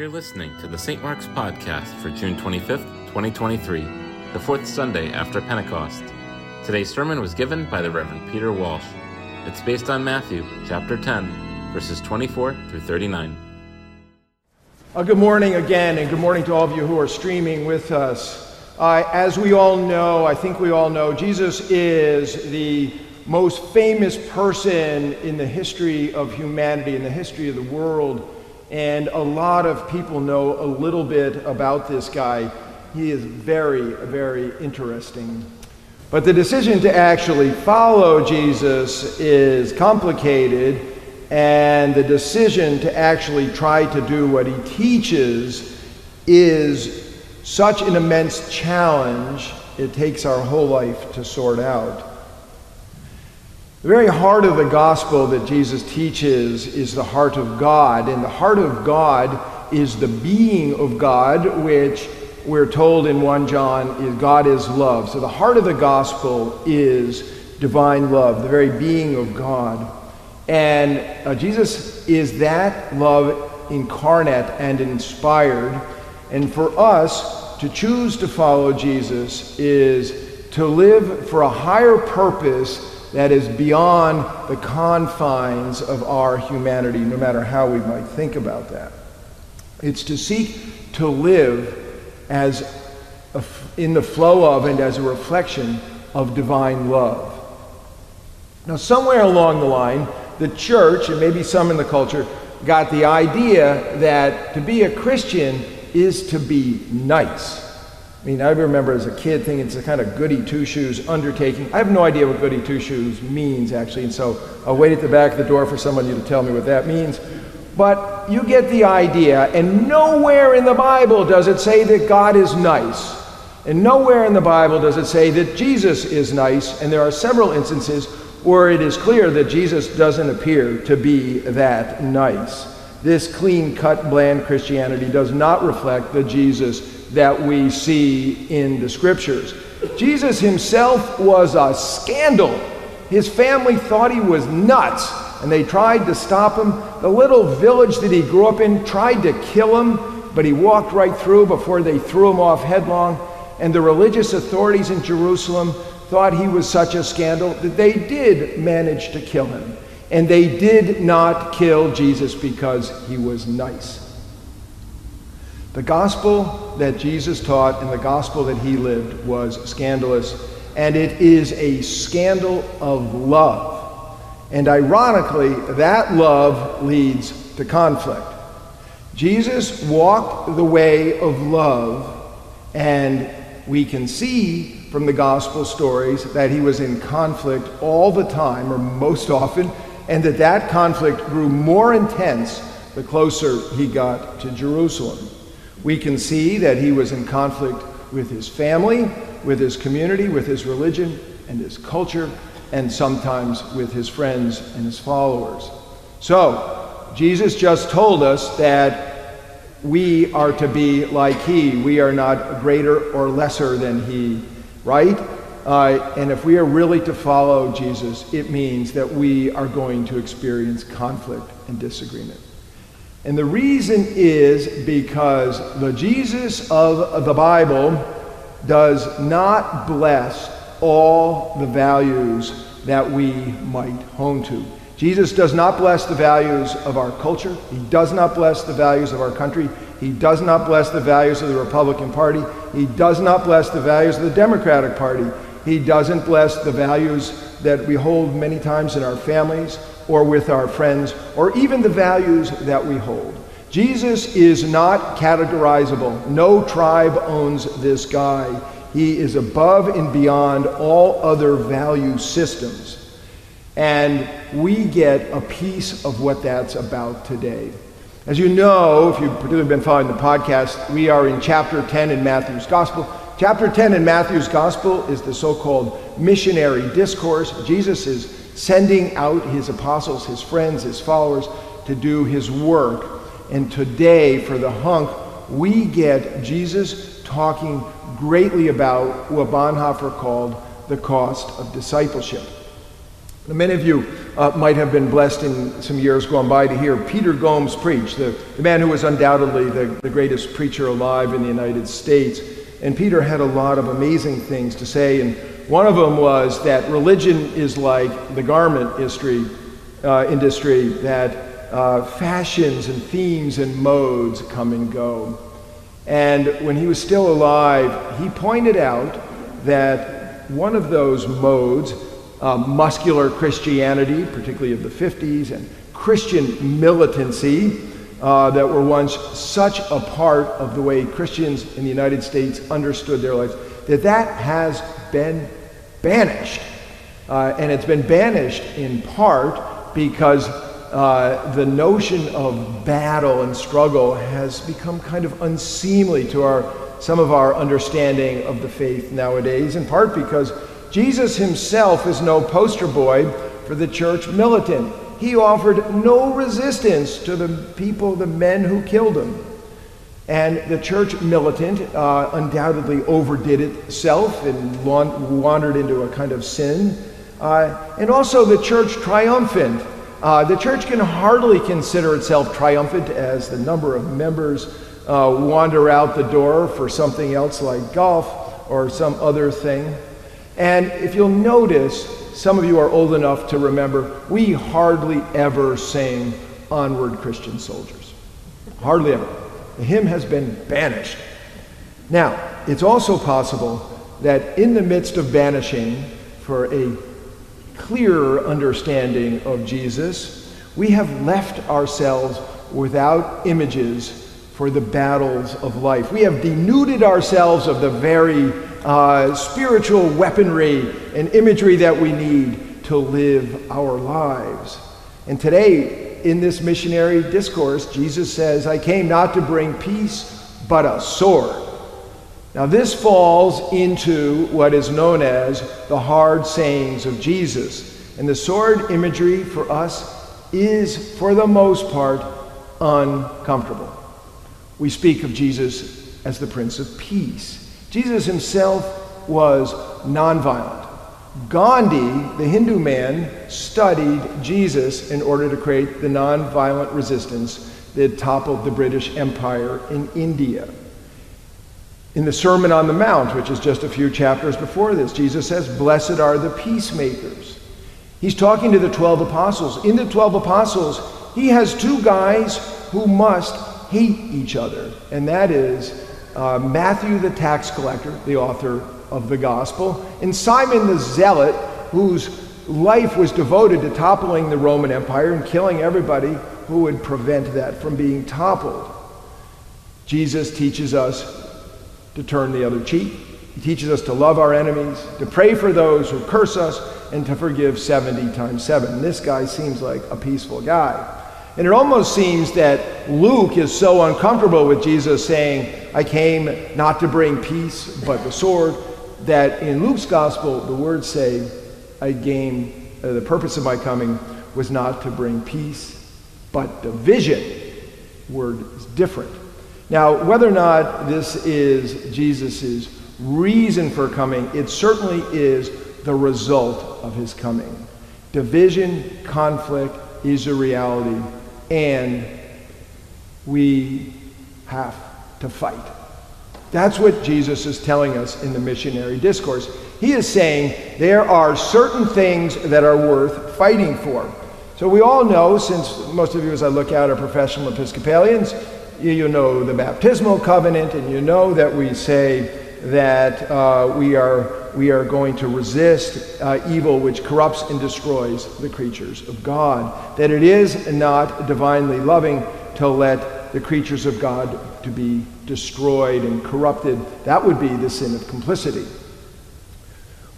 You're listening to the St. Mark's Podcast for June 25th, 2023, the fourth Sunday after Pentecost. Today's sermon was given by the Reverend Peter Walsh. It's based on Matthew chapter 10, verses 24 through 39. Uh, good morning again, and good morning to all of you who are streaming with us. Uh, as we all know, I think we all know, Jesus is the most famous person in the history of humanity, in the history of the world. And a lot of people know a little bit about this guy. He is very, very interesting. But the decision to actually follow Jesus is complicated and the decision to actually try to do what he teaches is such an immense challenge, it takes our whole life to sort out. The very heart of the gospel that Jesus teaches is the heart of God, and the heart of God is the being of God, which we're told in 1 John is God is love. So the heart of the gospel is divine love, the very being of God. And uh, Jesus is that love incarnate and inspired. And for us to choose to follow Jesus is to live for a higher purpose that is beyond the confines of our humanity, no matter how we might think about that. It's to seek to live as a, in the flow of and as a reflection of divine love. Now, somewhere along the line, the church, and maybe some in the culture, got the idea that to be a Christian is to be nice. I mean, I remember as a kid thinking it's a kind of goody two shoes undertaking. I have no idea what goody two shoes means, actually, and so I'll wait at the back of the door for somebody to tell me what that means. But you get the idea, and nowhere in the Bible does it say that God is nice. And nowhere in the Bible does it say that Jesus is nice, and there are several instances where it is clear that Jesus doesn't appear to be that nice. This clean cut, bland Christianity does not reflect the Jesus that we see in the scriptures. Jesus himself was a scandal. His family thought he was nuts, and they tried to stop him. The little village that he grew up in tried to kill him, but he walked right through before they threw him off headlong. And the religious authorities in Jerusalem thought he was such a scandal that they did manage to kill him. And they did not kill Jesus because he was nice. The gospel that Jesus taught and the gospel that he lived was scandalous, and it is a scandal of love. And ironically, that love leads to conflict. Jesus walked the way of love, and we can see from the gospel stories that he was in conflict all the time, or most often, and that that conflict grew more intense the closer he got to Jerusalem. We can see that he was in conflict with his family, with his community, with his religion and his culture, and sometimes with his friends and his followers. So, Jesus just told us that we are to be like he. We are not greater or lesser than he right? Uh, and if we are really to follow Jesus, it means that we are going to experience conflict and disagreement. And the reason is because the Jesus of the Bible does not bless all the values that we might hone to. Jesus does not bless the values of our culture. He does not bless the values of our country. He does not bless the values of the Republican Party. He does not bless the values of the Democratic Party. He doesn't bless the values that we hold many times in our families or with our friends, or even the values that we hold. Jesus is not categorizable. No tribe owns this guy. He is above and beyond all other value systems. And we get a piece of what that's about today. As you know, if you've particularly been following the podcast, we are in chapter 10 in Matthew's Gospel. Chapter 10 in Matthew's Gospel is the so called missionary discourse. Jesus is sending out his apostles, his friends, his followers to do his work. And today, for the hunk, we get Jesus talking greatly about what Bonhoeffer called the cost of discipleship. Many of you uh, might have been blessed in some years gone by to hear Peter Gomes preach, the, the man who was undoubtedly the, the greatest preacher alive in the United States. And Peter had a lot of amazing things to say, and one of them was that religion is like the garment industry, uh, industry that uh, fashions and themes and modes come and go. And when he was still alive, he pointed out that one of those modes, uh, muscular Christianity, particularly of the 50s, and Christian militancy, uh, that were once such a part of the way Christians in the United States understood their lives, that that has been banished. Uh, and it's been banished in part because uh, the notion of battle and struggle has become kind of unseemly to our, some of our understanding of the faith nowadays, in part because Jesus himself is no poster boy for the church militant. He offered no resistance to the people, the men who killed him. And the church militant uh, undoubtedly overdid itself and wandered into a kind of sin. Uh, and also the church triumphant. Uh, the church can hardly consider itself triumphant as the number of members uh, wander out the door for something else like golf or some other thing. And if you'll notice, some of you are old enough to remember, we hardly ever sang Onward Christian Soldiers. Hardly ever. The hymn has been banished. Now, it's also possible that in the midst of banishing for a clearer understanding of Jesus, we have left ourselves without images for the battles of life. We have denuded ourselves of the very uh, spiritual weaponry and imagery that we need to live our lives. And today, in this missionary discourse, Jesus says, I came not to bring peace, but a sword. Now, this falls into what is known as the hard sayings of Jesus. And the sword imagery for us is, for the most part, uncomfortable. We speak of Jesus as the Prince of Peace. Jesus himself was nonviolent. Gandhi, the Hindu man, studied Jesus in order to create the nonviolent resistance that toppled the British Empire in India. In the Sermon on the Mount, which is just a few chapters before this, Jesus says, Blessed are the peacemakers. He's talking to the 12 apostles. In the 12 apostles, he has two guys who must hate each other, and that is uh, Matthew the tax collector, the author of the gospel, and Simon the Zealot, whose life was devoted to toppling the Roman Empire and killing everybody who would prevent that from being toppled. Jesus teaches us to turn the other cheek. He teaches us to love our enemies, to pray for those who curse us, and to forgive 70 times 7. This guy seems like a peaceful guy. And it almost seems that Luke is so uncomfortable with Jesus saying, I came not to bring peace, but the sword, that in Luke's gospel, the words say, I came, uh, the purpose of my coming was not to bring peace, but division. Word is different. Now, whether or not this is Jesus' reason for coming, it certainly is the result of his coming. Division, conflict is a reality, and we have to fight. That's what Jesus is telling us in the missionary discourse. He is saying there are certain things that are worth fighting for. So we all know, since most of you, as I look out, are professional Episcopalians, you, know the baptismal covenant, and you know that we say that uh, we, are, we are going to resist uh, evil which corrupts and destroys the creatures of God. That it is not divinely loving to let the creatures of God to be destroyed and corrupted. That would be the sin of complicity.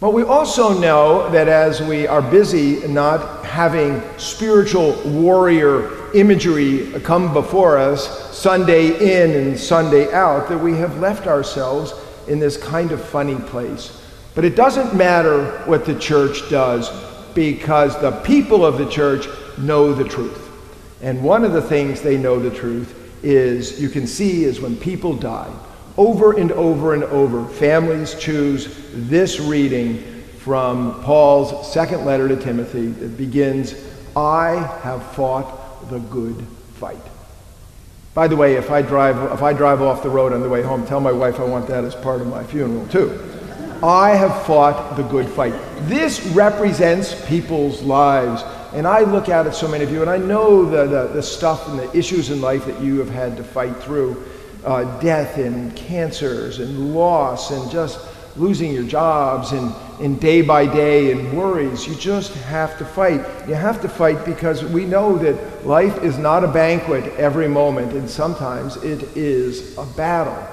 But we also know that as we are busy not having spiritual warrior imagery come before us Sunday in and Sunday out, that we have left ourselves in this kind of funny place. But it doesn't matter what the church does because the people of the church know the truth. And one of the things they know the truth is you can see is when people die over and over and over families choose this reading from Paul's second letter to Timothy that begins, I have fought the good fight. By the way, if I drive if I drive off the road on the way home, tell my wife I want that as part of my funeral too. I have fought the good fight. This represents people's lives. And I look at it, so many of you, and I know the, the, the stuff and the issues in life that you have had to fight through uh, death and cancers and loss and just losing your jobs and, and day by day and worries. You just have to fight. You have to fight because we know that life is not a banquet every moment, and sometimes it is a battle.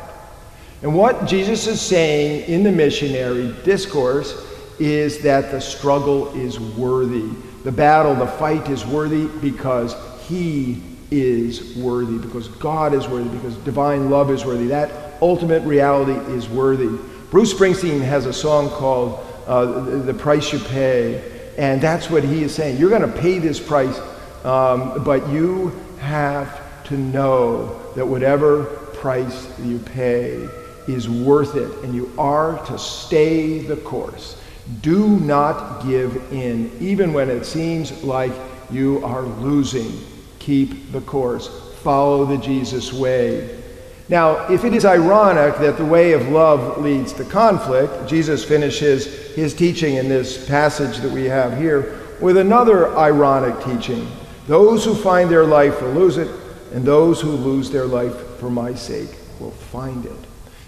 And what Jesus is saying in the missionary discourse is that the struggle is worthy. The battle, the fight is worthy because he is worthy, because God is worthy, because divine love is worthy. That ultimate reality is worthy. Bruce Springsteen has a song called uh, The Price You Pay, and that's what he is saying. You're going to pay this price, um, but you have to know that whatever price you pay, is worth it, and you are to stay the course. Do not give in, even when it seems like you are losing. Keep the course. Follow the Jesus way. Now, if it is ironic that the way of love leads to conflict, Jesus finishes his teaching in this passage that we have here with another ironic teaching. Those who find their life will lose it, and those who lose their life for my sake will find it.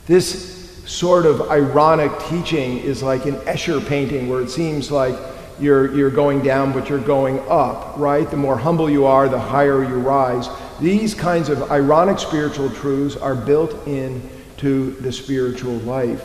This sort of ironic teaching is like an Escher painting where it seems like you're, you're going down, but you're going up, right? The more humble you are, the higher you rise. These kinds of ironic spiritual truths are built into the spiritual life.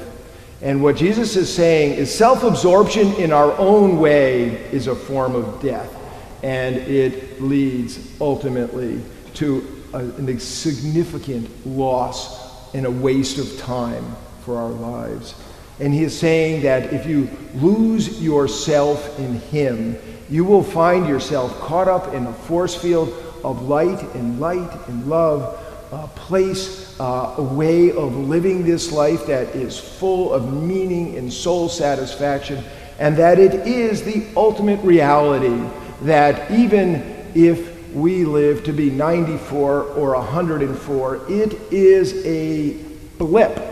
And what Jesus is saying is self absorption in our own way is a form of death. And it leads ultimately to a, a significant loss and a waste of time for our lives. And he is saying that if you lose yourself in him, you will find yourself caught up in a force field of light and light and love, a place, uh, a way of living this life that is full of meaning and soul satisfaction, and that it is the ultimate reality that even if we live to be 94 or 104. It is a blip.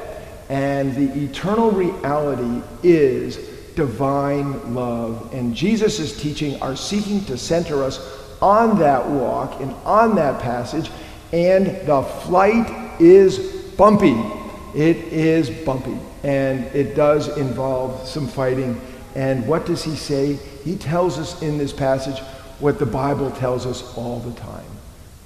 And the eternal reality is divine love. And Jesus' teaching are seeking to center us on that walk and on that passage. And the flight is bumpy. It is bumpy. And it does involve some fighting. And what does he say? He tells us in this passage what the Bible tells us all the time.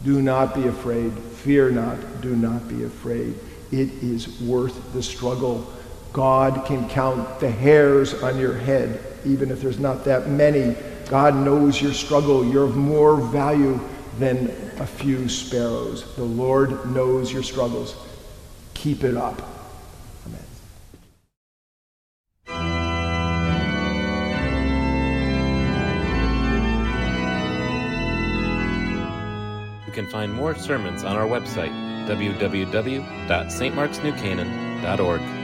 Do not be afraid. Fear not. Do not be afraid. It is worth the struggle. God can count the hairs on your head, even if there's not that many. God knows your struggle. You're of more value than a few sparrows. The Lord knows your struggles. Keep it up. Amen. You can find more sermons on our website, www.stmarksnewcanaan.org.